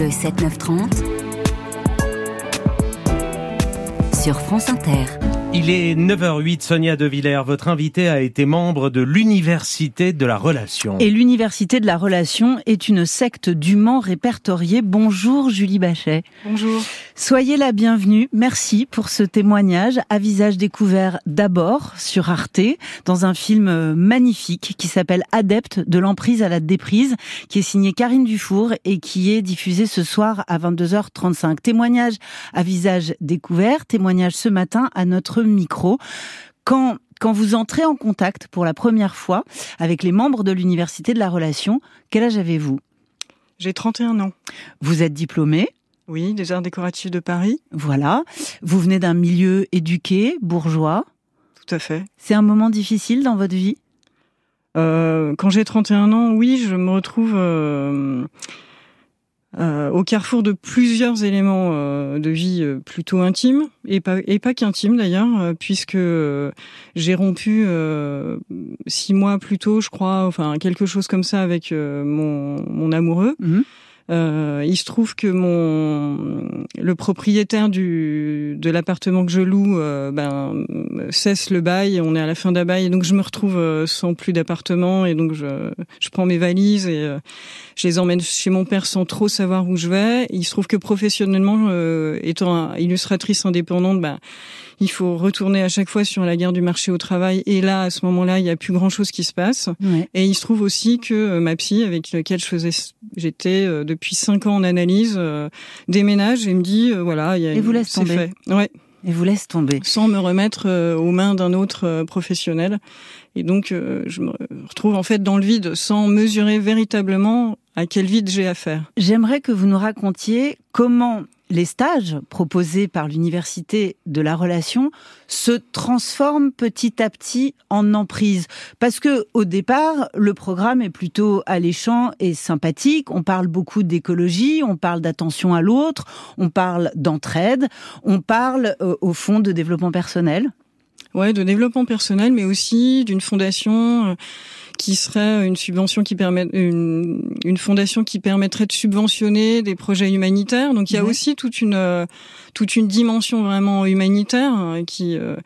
Le 7-9-30 sur France Inter. Il est 9h08, Sonia De Villers. Votre invité a été membre de l'Université de la Relation. Et l'Université de la Relation est une secte dûment répertoriée. Bonjour Julie Bachet. Bonjour. Soyez la bienvenue. Merci pour ce témoignage à visage découvert d'abord sur Arte dans un film magnifique qui s'appelle Adepte de l'emprise à la déprise qui est signé Karine Dufour et qui est diffusé ce soir à 22h35. Témoignage à visage découvert, témoignage ce matin à notre micro. Quand quand vous entrez en contact pour la première fois avec les membres de l'Université de la Relation, quel âge avez-vous? J'ai 31 ans. Vous êtes diplômé? Oui, des arts décoratifs de Paris. Voilà. Vous venez d'un milieu éduqué, bourgeois? Tout à fait. C'est un moment difficile dans votre vie? Euh, Quand j'ai 31 ans, oui, je me retrouve... Euh euh, au carrefour de plusieurs éléments euh, de vie euh, plutôt intimes et pas et qu'intimes d'ailleurs puisque j'ai rompu six mois plus tôt je crois enfin quelque chose comme ça avec mon, mon amoureux mmh. Euh, il se trouve que mon le propriétaire du de l'appartement que je loue euh, ben cesse le bail, on est à la fin d'un bail et donc je me retrouve euh, sans plus d'appartement et donc je je prends mes valises et euh, je les emmène chez mon père sans trop savoir où je vais. Il se trouve que professionnellement étant illustratrice indépendante, ben il faut retourner à chaque fois sur la guerre du marché au travail. Et là, à ce moment-là, il n'y a plus grand-chose qui se passe. Et il se trouve aussi que ma psy, avec laquelle je faisais, j'étais euh, depuis cinq ans en analyse, euh, déménage et me dit, voilà, il y a, et vous laisse tomber. Fait. Ouais. Et vous laisse tomber. Sans me remettre aux mains d'un autre professionnel. Et donc, je me retrouve en fait dans le vide sans mesurer véritablement à quel vide j'ai affaire. J'aimerais que vous nous racontiez comment les stages proposés par l'université de la relation se transforment petit à petit en emprise. Parce que au départ, le programme est plutôt alléchant et sympathique. On parle beaucoup d'écologie, on parle d'attention à l'autre, on parle d'entraide, on parle euh, au fond de développement personnel. Ouais, de développement personnel, mais aussi d'une fondation. Euh, qui serait une subvention qui permet une, une, fondation qui permettrait de subventionner des projets humanitaires. Donc il y a aussi toute une toute une dimension vraiment humanitaire hein, qui euh,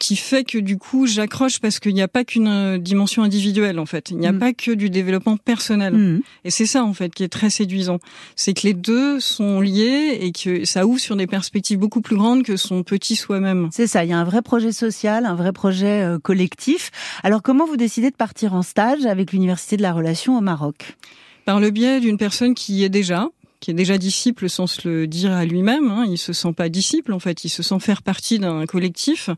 qui fait que du coup j'accroche parce qu'il n'y a pas qu'une euh, dimension individuelle en fait. Il n'y a mm. pas que du développement personnel. Mm. Et c'est ça en fait qui est très séduisant. C'est que les deux sont liés et que ça ouvre sur des perspectives beaucoup plus grandes que son petit soi-même. C'est ça. Il y a un vrai projet social, un vrai projet euh, collectif. Alors comment vous décidez de partir en stage avec l'Université de la Relation au Maroc? Par le biais d'une personne qui y est déjà, qui est déjà disciple sans se le dire à lui-même. Hein. Il se sent pas disciple en fait, il se sent faire partie d'un collectif.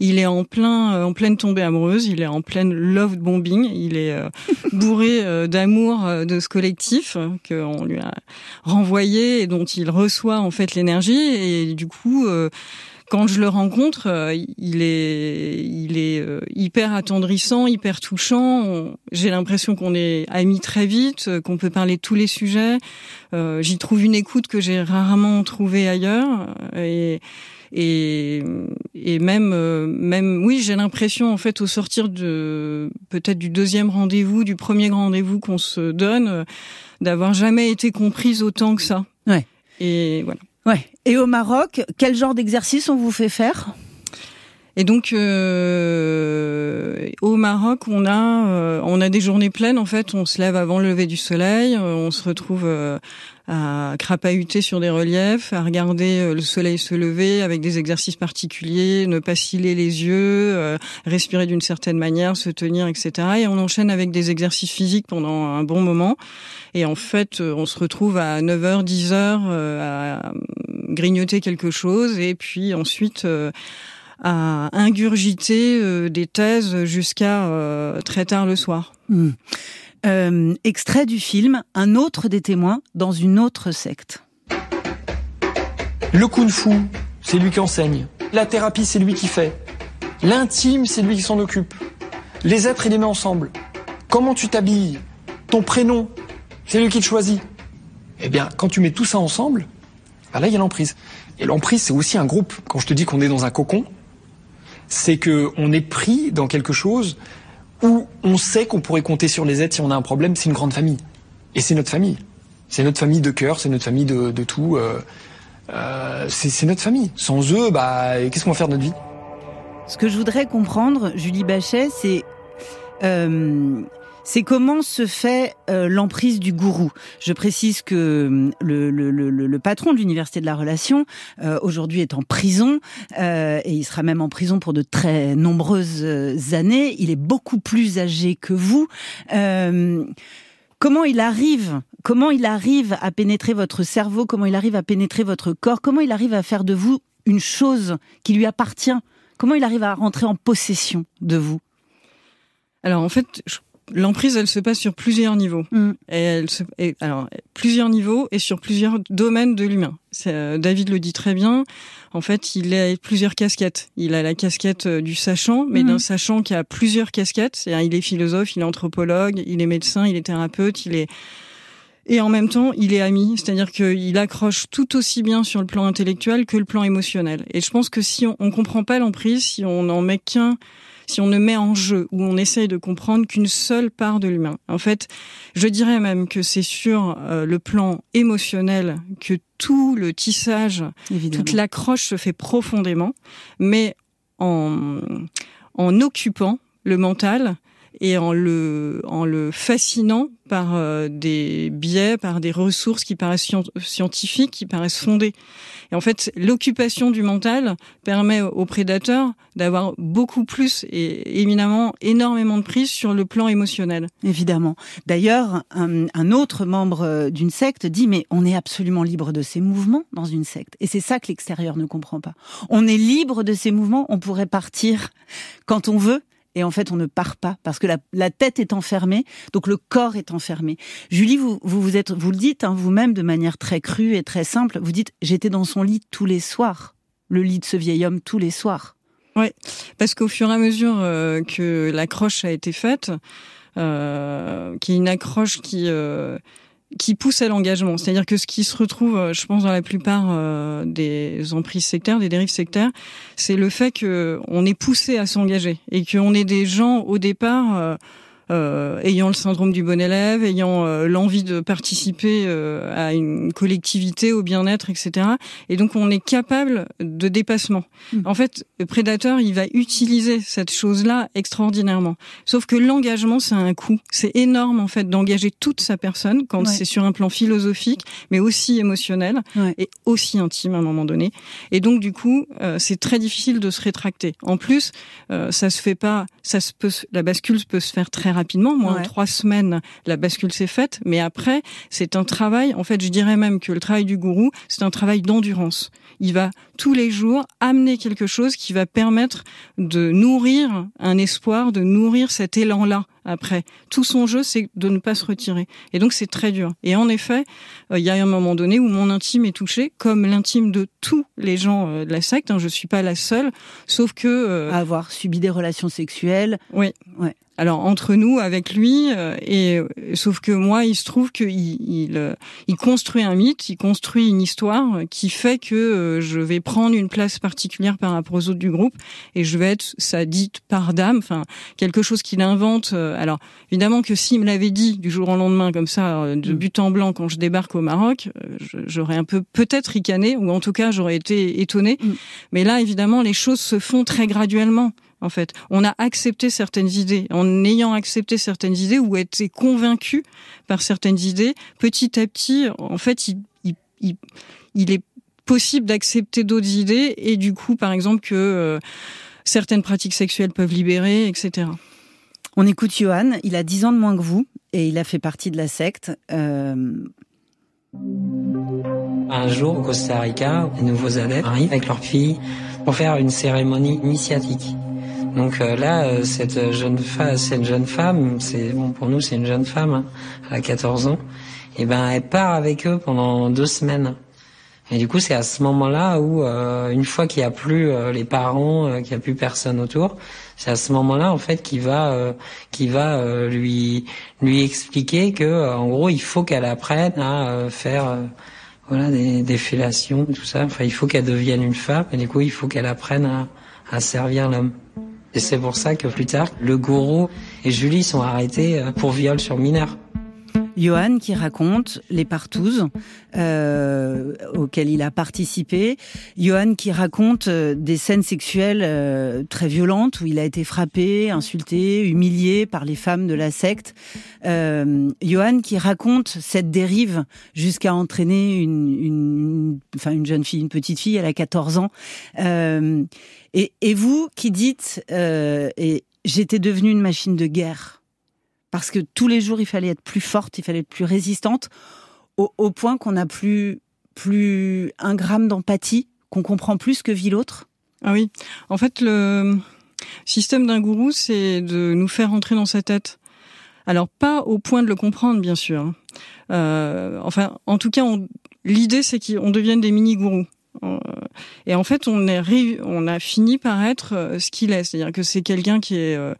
Il est en plein, euh, en pleine tombée amoureuse, il est en pleine love bombing, il est euh, bourré euh, d'amour de ce collectif qu'on lui a renvoyé et dont il reçoit en fait l'énergie et du coup quand je le rencontre, euh, il est, il est euh, hyper attendrissant, hyper touchant. J'ai l'impression qu'on est amis très vite, euh, qu'on peut parler de tous les sujets. J'y trouve une écoute que j'ai rarement trouvée ailleurs. Et, et, et même, même, oui, j'ai l'impression en fait au sortir de peut-être du deuxième rendez-vous, du premier rendez-vous qu'on se donne, d'avoir jamais été comprise autant que ça. Ouais. Et voilà. Ouais. Et au Maroc, quel genre d'exercice on vous fait faire? Et donc euh, au Maroc, on a euh, on a des journées pleines. En fait, on se lève avant le lever du soleil, euh, on se retrouve euh, à crapahuter sur des reliefs, à regarder le soleil se lever avec des exercices particuliers, ne pas ciller les yeux, respirer d'une certaine manière, se tenir, etc. Et on enchaîne avec des exercices physiques pendant un bon moment. Et en fait, on se retrouve à 9h, 10h à grignoter quelque chose et puis ensuite à ingurgiter euh, des thèses jusqu'à euh, très tard le soir. Hmm. Euh, extrait du film Un autre des témoins dans une autre secte. Le kung-fu, c'est lui qui enseigne. La thérapie, c'est lui qui fait. L'intime, c'est lui qui s'en occupe. Les êtres, il les met ensemble. Comment tu t'habilles? Ton prénom, c'est lui qui te choisit. Eh bien, quand tu mets tout ça ensemble, bah là, il y a l'emprise. Et l'emprise, c'est aussi un groupe. Quand je te dis qu'on est dans un cocon, c'est que on est pris dans quelque chose où on sait qu'on pourrait compter sur les aides si on a un problème. C'est une grande famille, et c'est notre famille. C'est notre famille de cœur, c'est notre famille de, tout. Euh, euh, c'est notre famille. Sans eux, bah, qu'est-ce qu'on va faire de notre vie? Ce que je voudrais comprendre, Julie Bachet, c'est euh, c'est comment se fait euh, l'emprise du gourou. Je précise que le, le patron de l'université de la relation euh, aujourd'hui est en prison euh, et il sera même en prison pour de très nombreuses années. Il est beaucoup plus âgé que vous. comment il arrive Comment il arrive à pénétrer votre cerveau Comment il arrive à pénétrer votre corps Comment il arrive à faire de vous une chose qui lui appartient Comment il arrive à rentrer en possession de vous? Alors en fait, je L'emprise, elle se passe sur plusieurs niveaux. Mm. Et elle se, alors, plusieurs niveaux et sur plusieurs domaines de l'humain. Euh, David le dit très bien. En fait, il a plusieurs casquettes. Il a la casquette euh, du sachant, mais d'un mm. sachant qui a plusieurs casquettes. il est philosophe, il est anthropologue, il est médecin, il est thérapeute, il est et en même temps, il est ami, c'est-à-dire qu'il accroche tout aussi bien sur le plan intellectuel que le plan émotionnel. Et je pense que si on, on comprend pas l'emprise, si on n'en met qu'un si on ne met en jeu ou on essaye de comprendre qu'une seule part de l'humain. En fait, je dirais même que c'est sur euh, le plan émotionnel que tout le tissage, toute l'accroche se fait profondément, mais en, en occupant le mental et en le, en le fascinant par euh, des biais, par des ressources qui paraissent scientifiques, qui paraissent fondées. Et en fait, l'occupation du mental permet aux prédateurs d'avoir beaucoup plus et éminemment énormément de prise sur le plan émotionnel. Évidemment. D'ailleurs, un, un, autre membre euh, d'une secte dit mais on est absolument libre de ses mouvements dans une secte. Et c'est ça que l'extérieur ne comprend pas. On est libre de ses mouvements, on pourrait partir quand on veut, et en fait on ne part pas parce que la, tête est enfermée, donc le corps est enfermé. Julie, vous vous, vous êtes, vous le dites hein, vous-même de manière très crue et très simple. Vous dites j'étais dans son lit tous les soirs, le lit de ce vieil homme tous les soirs. Oui, parce qu'au fur et à mesure euh, que l'accroche a été faite, euh, qui est une accroche qui euh, qui pousse à l'engagement. C'est-à-dire que ce qui se retrouve, euh, je pense, dans la plupart euh, des emprises sectaires, des dérives sectaires, c'est le fait qu'on est poussé à s'engager et qu'on est des gens au départ euh, ayant le syndrome du bon élève, ayant euh, l'envie de participer euh, à une collectivité, au bien-être, etc. Et donc on est capable de dépassement. Hmm. En fait, le prédateur, il va utiliser cette chose-là extraordinairement. Sauf que l'engagement, c'est un coût. C'est énorme en fait d'engager toute sa personne quand c'est sur un plan philosophique, mais aussi émotionnel et aussi intime à un moment donné. Et donc du coup, c'est très difficile de se rétracter. En plus, ça se fait pas, ça se peut, la bascule peut se faire très rapidement rapidement. Moi, en trois semaines, la bascule s'est faite. Mais après, c'est un travail. En fait, je dirais même que le travail du gourou, c'est un travail d'endurance. Il va tous les jours amener quelque chose qui va permettre de nourrir un espoir, de nourrir cet élan-là après. Tout son jeu, c'est de ne pas se retirer. Et donc, c'est très dur. Et en effet, euh, il y a un moment donné où mon intime est touché, comme l'intime de tous les gens euh, de la secte. Hein, je suis pas la seule, sauf que... Euh, avoir subi des relations sexuelles. Oui. Ouais alors entre nous, avec lui, euh, et sauf que moi, il se trouve qu'il il, euh, il, construit un mythe, il construit une histoire qui fait que euh, je vais prendre une place particulière par rapport aux autres du groupe, et je vais être sa dite par dame, enfin quelque chose qu'il invente. alors évidemment que s'il me l'avait dit du jour au lendemain comme ça, de mm. but en blanc quand je débarque au Maroc, j'aurais un peu peut-être ricané, ou en tout cas j'aurais été étonné. Mm. Mais là, évidemment, les choses se font très graduellement en fait. On a accepté certaines idées. En ayant accepté certaines idées ou été convaincu par certaines idées, petit à petit, en fait, il, il, il, est possible d'accepter d'autres idées et du coup, par exemple, que euh, certaines pratiques sexuelles peuvent libérer, etc. On écoute Johan, il a 10 ans de moins que vous et il a fait partie de la secte. Euh... Un jour au Costa Rica, les nouveaux adeptes arrivent avec leurs filles pour faire une cérémonie initiatique. Donc euh, là, euh, cette jeune femme, cette jeune femme, c'est bon pour nous, c'est une jeune femme, hein, a 14 ans. Et ben, elle part avec eux pendant deux semaines. Et du coup, c'est à ce moment-là où, euh, une fois qu'il n'y a plus les parents, qu'il n'y a plus personne autour, c'est à ce moment-là en fait qu'il va, qui va lui lui expliquer que, en gros, il faut qu'elle apprenne à faire voilà des, des fellations, tout ça. Enfin, il faut qu'elle devienne une femme. Et du coup, il faut qu'elle apprenne à, à servir l'homme. Et c'est pour ça que plus tard, le gourou et Julie sont arrêtés euh, pour viol sur mineur. Johan qui raconte les partouzes euh, auxquelles il a participé. Johan qui raconte euh, des scènes sexuelles euh, très violentes où il a été frappé, insulté, humilié par les femmes de la secte. Euh, Johan qui raconte cette dérive jusqu'à entraîner une, une, enfin une jeune fille, une petite fille, elle a 14 ans. Et, et, vous qui dites, euh, et j'étais devenue une machine de guerre parce que tous les jours il fallait être plus forte, il fallait être plus résistante, au, au point qu'on n'a plus plus un gramme d'empathie, qu'on comprend plus que vit l'autre. Ah oui, en fait le système d'un gourou, c'est de nous faire entrer dans sa tête. Alors pas au point de le comprendre, bien sûr. Hein. Euh, enfin, en tout cas, l'idée c'est qu'on devienne des mini-gourous. Et en fait, on, est, on a fini par être euh, ce qu'il est, c'est-à-dire que c'est quelqu'un qui est euh,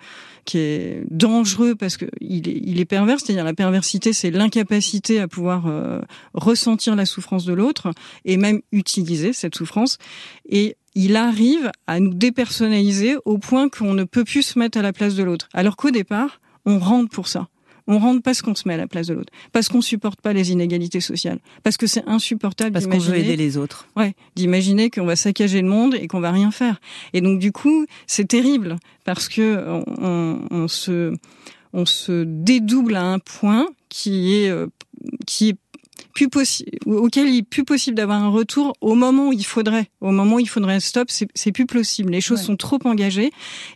qui est dangereux parce que il est, il est pervers, c'est-à-dire la perversité, c'est l'incapacité à pouvoir euh, ressentir la souffrance de l'autre et même utiliser cette souffrance. Et il arrive à nous dépersonnaliser au point qu'on ne peut plus se mettre à la place de l'autre. Alors qu'au départ, on rentre pour ça. On rentre parce qu'on se met à la place de l'autre, parce qu'on supporte pas les inégalités sociales, parce que c'est insupportable parce qu'on veut aider les autres. Ouais, d'imaginer qu'on va saccager le monde et qu'on va rien faire. Et donc du coup, c'est terrible parce que on, on, se on se dédouble à un point qui est euh, qui est plus possible, auquel il est plus possible d'avoir un retour au moment où il faudrait. Au moment où il faudrait un stop, c'est plus possible. Les choses ouais. sont trop engagées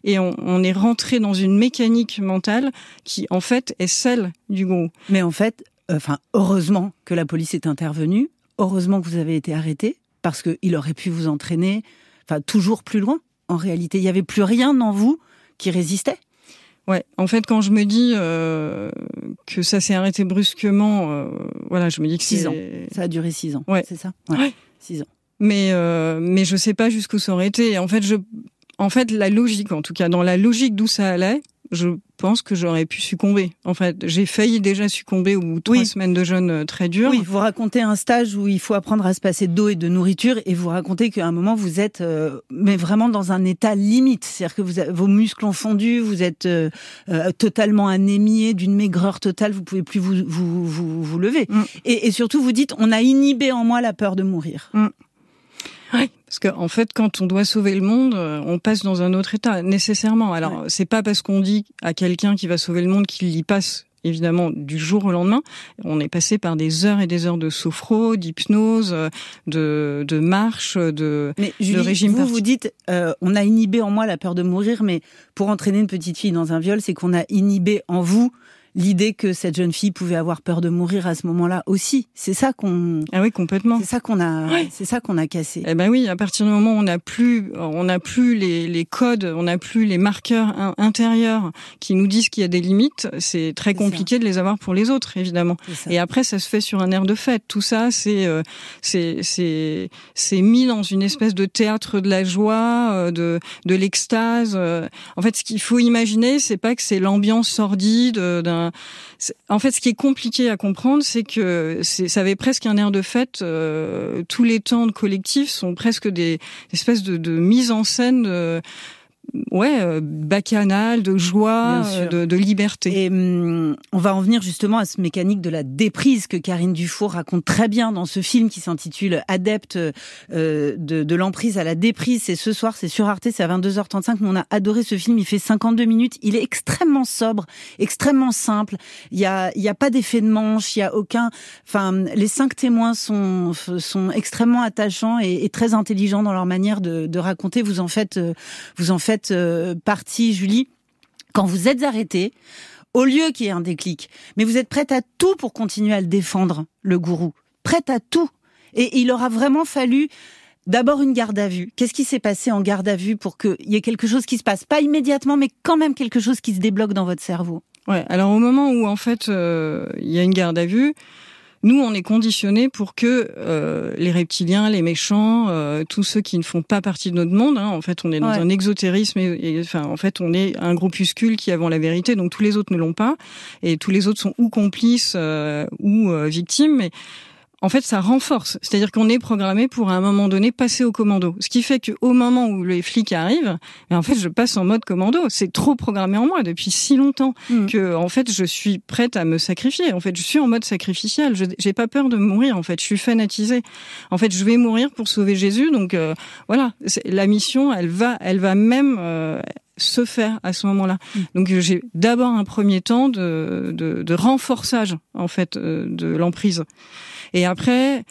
et on, on, est rentré dans une mécanique mentale qui, en fait, est celle du groupe. Mais en fait, enfin, heureusement que la police est intervenue. Heureusement que vous avez été arrêté parce qu'il aurait pu vous entraîner, enfin, toujours plus loin. En réalité, il n'y avait plus rien en vous qui résistait. Ouais, en fait, quand je me dis euh, que ça s'est arrêté brusquement, euh, voilà, je me dis que six ans. Ça a duré six ans. Ouais, c'est ça? Ouais. ouais. Six ans. Mais euh, mais je sais pas jusqu'où ça aurait été. En fait, je, en fait, la logique, en tout cas, dans la logique d'où ça allait, je pense que j'aurais pu succomber. En fait, j'ai failli déjà succomber au bout de trois oui. semaines de jeûne très dur. Oui, vous racontez un stage où il faut apprendre à se passer d'eau et de nourriture, et vous racontez qu'à un moment vous êtes, euh, mais vraiment dans un état limite, c'est-à-dire que vous avez, vos muscles ont fondu, vous êtes euh, euh, totalement anémié, d'une maigreur totale, vous pouvez plus vous vous vous, vous lever, mm. et, et, surtout vous dites, on a inhibé en moi la peur de mourir. Mm. Oui, parce qu'en en fait, quand on doit sauver le monde, on passe dans un autre état nécessairement. Alors, ouais. c'est pas parce qu'on dit à quelqu'un qui va sauver le monde qu'il y passe évidemment du jour au lendemain. On est passé par des heures et des heures de sophro, d'hypnose, de, de marche, de, mais Julie, de régime. Vous vous dites, euh, on a inhibé en moi la peur de mourir, mais pour entraîner une petite fille dans un viol, c'est qu'on a inhibé en vous l'idée que cette jeune fille pouvait avoir peur de mourir à ce moment-là aussi. C'est ça qu'on ah oui complètement. C'est ça qu'on a ouais. c'est ça qu'on a cassé. Eh ben oui, à partir du moment où on n'a plus on n'a plus les, les codes, on n'a plus les marqueurs intérieurs qui nous disent qu'il y a des limites, c'est très compliqué de les avoir pour les autres évidemment. Et après ça se fait sur un air de fête. Tout ça c'est euh, c'est c'est c'est mis dans une espèce de théâtre de la joie, euh, de de l'extase. En fait, ce qu'il faut imaginer, c'est pas que c'est l'ambiance sordide d'un en fait, ce qui est compliqué à comprendre, c'est que ça avait presque un air de fête. Euh, tous les temps de collectif sont presque des espèces de, mise en scène. De, ouais, euh, bacchanal, de joie, euh, de, de, liberté. Et hum, on va en venir justement à ce mécanique de la déprise que Karine Dufour raconte très bien dans ce film qui s'intitule Adepte euh, de, de l'emprise à la déprise. C'est ce soir, c'est sur Arte, c'est à 22h35. Mais on a adoré ce film. Il fait 52 minutes. Il est extrêmement sobre, extrêmement simple. Il y a, il y a pas d'effet de manche. Il y a aucun. Enfin, les cinq témoins sont sont extrêmement attachants et, et très intelligents dans leur manière de, de raconter. Vous en faites, vous en faites euh, partie, Julie, quand vous êtes arrêté, au lieu qu'il y ait un déclic, mais vous êtes prête à tout pour continuer à le défendre, le gourou. Prête à tout. Et il aura vraiment fallu d'abord une garde à vue. Qu'est-ce qui s'est passé en garde à vue pour qu'il y ait quelque chose qui se passe? Pas immédiatement, mais quand même quelque chose qui se débloque dans votre cerveau. Ouais, alors au moment où en fait euh, il y a une garde à vue, nous, on est conditionné pour que euh, les reptiliens, les méchants, euh, tous ceux qui ne font pas partie de notre monde, hein, en fait, on est dans ouais. un exotérisme. Et, et, enfin, en fait, on est un groupuscule qui avons la vérité, donc tous les autres ne l'ont pas, et tous les autres sont ou complices euh, ou victimes. Mais en fait, ça renforce. C'est-à-dire qu'on est programmé pour à un moment donné passer au commando. Ce qui fait qu'au moment où les flics arrivent, en fait, je passe en mode commando. C'est trop programmé en moi depuis si longtemps mm. que, en fait, je suis prête à me sacrifier. En fait, je suis en mode sacrificiel. Je j'ai pas peur de mourir. En fait, je suis fanatisée. En fait, je vais mourir pour sauver Jésus. Donc euh, voilà, la mission, elle va, elle va même euh, se faire à ce moment-là. Mm. Donc j'ai d'abord un premier temps de, de, de renforçage en fait euh, de l'emprise. Et après,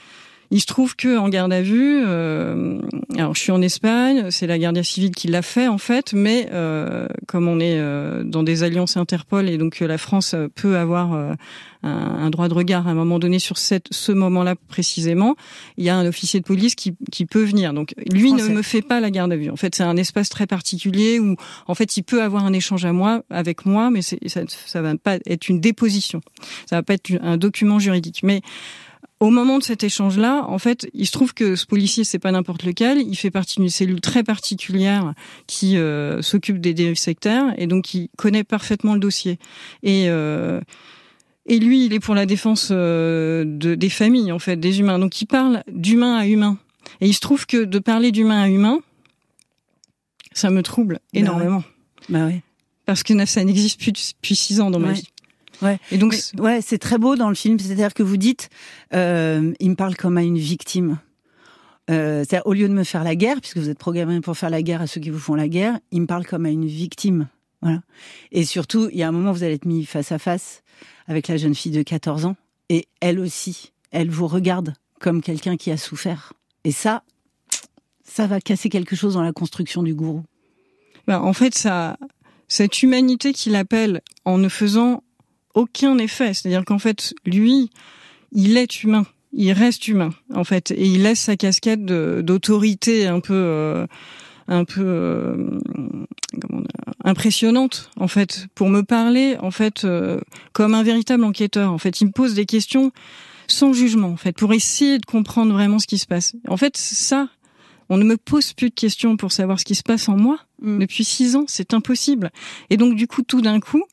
il se trouve que en garde à vue, euh, alors je suis en Espagne, c'est la Guardia civile qui l'a fait en fait, mais euh, comme on est euh, dans des alliances Interpol et donc la France peut avoir un, un, droit de regard à un moment donné sur cette, ce moment-là précisément, il y a un officier de police qui, qui peut venir. Donc lui ne me fait pas la garde à vue. En fait, c'est un espace très particulier où en fait il peut avoir un échange à moi avec moi, mais ça, ça va pas être une déposition, ça va pas être un document juridique, mais au moment de cet échange-là, en fait, il se trouve que ce policier, c'est pas n'importe lequel. Il fait partie d'une cellule très particulière qui euh, s'occupe des dérives sectaires et donc il connaît parfaitement le dossier. Et euh, et lui, il est pour la défense euh, de, des familles, en fait, des humains. Donc il parle d'humain à humain. Et il se trouve que de parler d'humain à humain, ça me trouble bah énormément. Bah oui. Parce que ça n'existe plus depuis six ans dans ma vie. Ouais. Et donc, ouais, c'est très beau dans le film. C'est-à-dire que vous dites, euh, il me parle comme à une victime. Euh, c'est au lieu de me faire la guerre, puisque vous êtes programmé pour faire la guerre à ceux qui vous font la guerre, il me parle comme à une victime. Voilà. Et surtout, il y a un moment où vous allez être mis face à face avec la jeune fille de 14 ans, et elle aussi, elle vous regarde comme quelqu'un qui a souffert. Et ça, ça va casser quelque chose dans la construction du gourou. Ben, en fait, ça, cette humanité qu'il appelle en ne faisant aucun effet. C'est-à-dire qu'en fait, lui, il est humain. Il reste humain, en fait, et il laisse sa casquette d'autorité un peu, euh, un peu euh, impressionnante, en fait, pour me parler, en fait, euh, comme un véritable enquêteur. En fait, il me pose des questions sans jugement, en fait, pour essayer de comprendre vraiment ce qui se passe. En fait, ça, on ne me pose plus de questions pour savoir ce qui se passe en moi. Mm. Depuis six ans, c'est impossible. Et donc, du coup, tout d'un coup,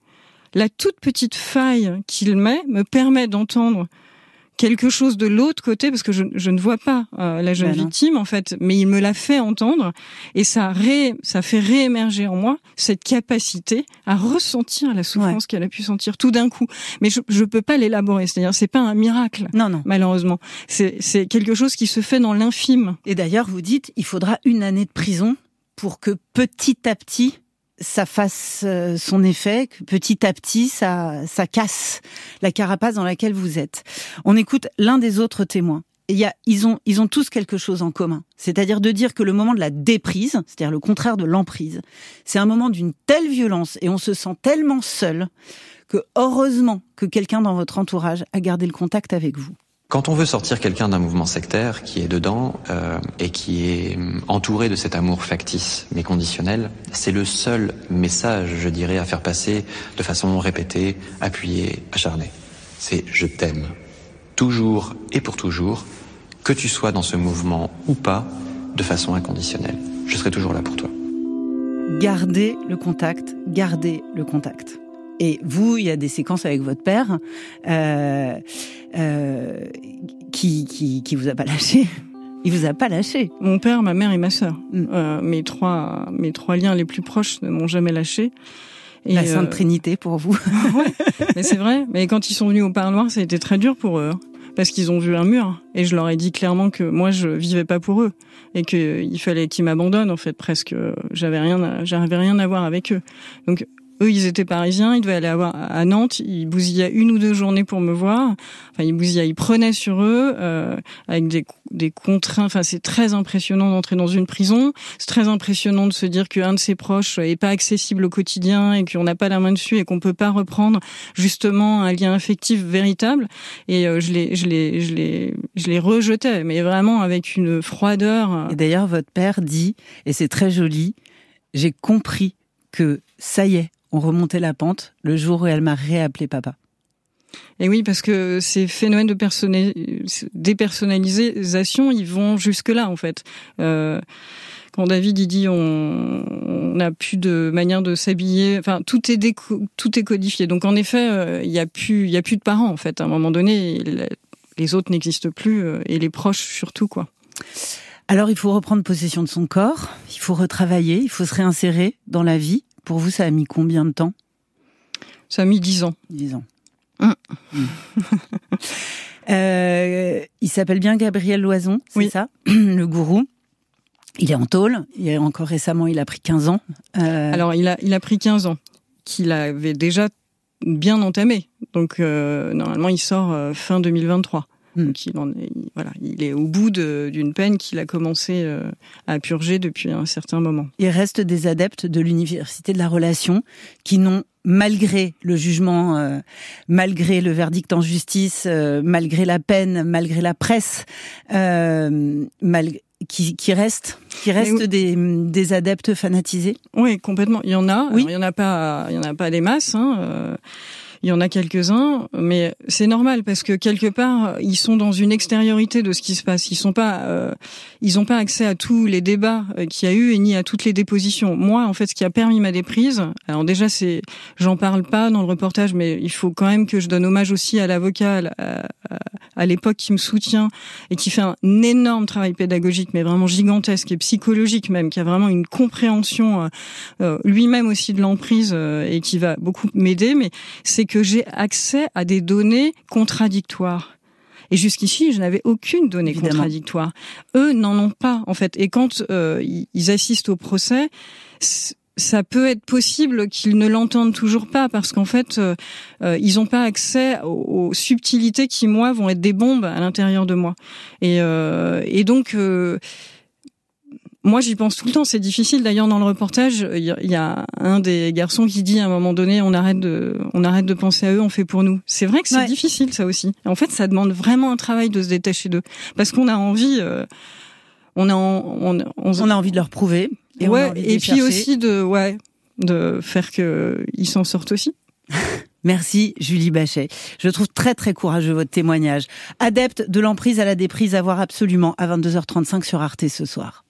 la toute petite faille qu'il met me permet d'entendre quelque chose de l'autre côté parce que je, ne vois pas euh, la jeune ben victime en fait mais il me l'a fait entendre et ça ré, ça fait réémerger en moi cette capacité à ressentir la souffrance qu'elle a pu sentir tout d'un coup. Mais je je peux pas l'élaborer c'est-à-dire c'est pas un miracle non non. malheureusement. C'est c'est quelque chose qui se fait dans l'infime. Et d'ailleurs vous dites il faudra une année de prison pour que petit à petit ça fasse euh, son effet, petit à petit, ça, ça casse la carapace dans laquelle vous êtes. On écoute l'un des autres témoins. Il y a, ils ont, ils ont tous quelque chose en commun. C'est-à-dire de dire que le moment de la déprise, c'est-à-dire le contraire de l'emprise, c'est un moment d'une telle violence et on se sent tellement seul que heureusement que quelqu'un dans votre entourage a gardé le contact avec vous. Quand on veut sortir quelqu'un d'un mouvement sectaire qui est dedans euh, et qui est hum, entouré de cet amour factice mais conditionnel, c'est le seul message, je dirais, à faire passer de façon répétée, appuyée, acharnée. C'est je t'aime. Toujours et pour toujours, que tu sois dans ce mouvement ou pas, de façon inconditionnelle. Je serai toujours là pour toi. Gardez le contact, gardez le contact. Et vous, il y a des séquences avec votre père euh, euh, qui, qui qui vous a pas lâché. Il vous a pas lâché. Mon père, ma mère et ma sœur. Mm. Euh, mes trois mes trois liens les plus proches ne m'ont jamais lâché. Et La Sainte euh, Trinité pour vous. ouais, mais c'est vrai. Mais quand ils sont venus au Parc Noir, ça a été très dur pour eux parce qu'ils ont vu un mur et je leur ai dit clairement que moi je vivais pas pour eux et qu'il fallait qu'ils m'abandonnent en fait presque j'avais rien j'avais rien à voir avec eux donc eux, ils étaient parisiens, ils devaient aller à Nantes, ils bousillaient une ou deux journées pour me voir. Enfin, ils bousillaient, ils prenaient sur eux euh, avec des, des contraintes. Enfin, c'est très impressionnant d'entrer dans une prison. C'est très impressionnant de se dire qu'un de ses proches est pas accessible au quotidien et qu'on n'a pas la main dessus et qu'on peut pas reprendre justement un lien affectif véritable. Et euh, je les, je les, je les, je les rejetais, mais vraiment avec une froideur. Et d'ailleurs, votre père dit, et c'est très joli, j'ai compris que ça y est, on remontait la pente le jour où elle m'a réappelé papa. Et oui, parce que ces phénomènes de dépersonnalisation, ils vont jusque-là, en fait. Euh, quand David il dit on n'a plus de manière de s'habiller, enfin tout est tout est codifié. Donc en effet, euh, il y a plus il y a plus de parents en fait. À un moment donné, les autres n'existent plus et les proches surtout quoi. Alors il faut reprendre possession de son corps, il faut retravailler, il faut se réinsérer dans la vie. Pour vous, ça a mis combien de temps? Ça a mis dix ans. Dix ans. Hum. euh, il s'appelle bien Gabriel Loison, c'est ça? Le gourou. Il est en tôle. Il encore récemment, il a pris 15 ans. Euh... Alors, il a, il a pris 15 ans, qu'il avait déjà bien entamé. Donc, euh, normalement, il sort fin 2023. Hmm. Donc il, en est, voilà, il est au bout d'une peine qu'il a commencé euh, à purger depuis un certain moment. Il reste des adeptes de l'université de la relation qui n'ont malgré le jugement, euh, malgré le verdict en justice, euh, malgré la peine, malgré la presse, malgré qui, qui restent, qui restent des, des, adeptes fanatisés. Oui, complètement. Il y en a. Oui. il y en a pas, il y en a pas des masses. Hein. Il y en a quelques-uns, mais c'est normal parce que quelque part ils sont dans une extériorité de ce qui se passe. Ils sont pas, euh, ils n'ont pas accès à tous les débats euh, qu'il y a eu et ni à toutes les dépositions. Moi, en fait, ce qui a permis ma déprise, alors déjà c'est, j'en parle pas dans le reportage, mais il faut quand même que je donne hommage aussi à l'avocat à, l'époque qui me soutient et qui fait un énorme travail pédagogique, mais vraiment gigantesque et psychologique même, qui a vraiment une compréhension euh, lui-même aussi de l'emprise et qui va beaucoup m'aider. Mais c'est que j'ai accès à des données contradictoires. Et jusqu'ici, je n'avais aucune donnée contradictoire. Eux n'en ont pas, en fait. Et quand euh, ils assistent au procès, ça peut être possible qu'ils ne l'entendent toujours pas parce qu'en fait, euh, euh, ils n'ont pas accès aux, subtilités qui, moi, vont être des bombes à l'intérieur de moi. Et, et donc moi, j'y pense tout le temps. C'est difficile. D'ailleurs, dans le reportage, il y, a un des garçons qui dit à un moment donné, on arrête de, on arrête de penser à eux, on fait pour nous. C'est vrai que c'est difficile, ça aussi. En fait, ça demande vraiment un travail de se détacher d'eux, parce qu'on a envie, euh, on a, on, on, a envie de leur prouver. Et ouais, et puis aussi de, ouais, de faire que ils s'en sortent aussi. Merci Julie Bachet. Je trouve très très courageux votre témoignage. Adepte de l'emprise à la déprise à voir absolument à 22h35 sur Arte ce soir.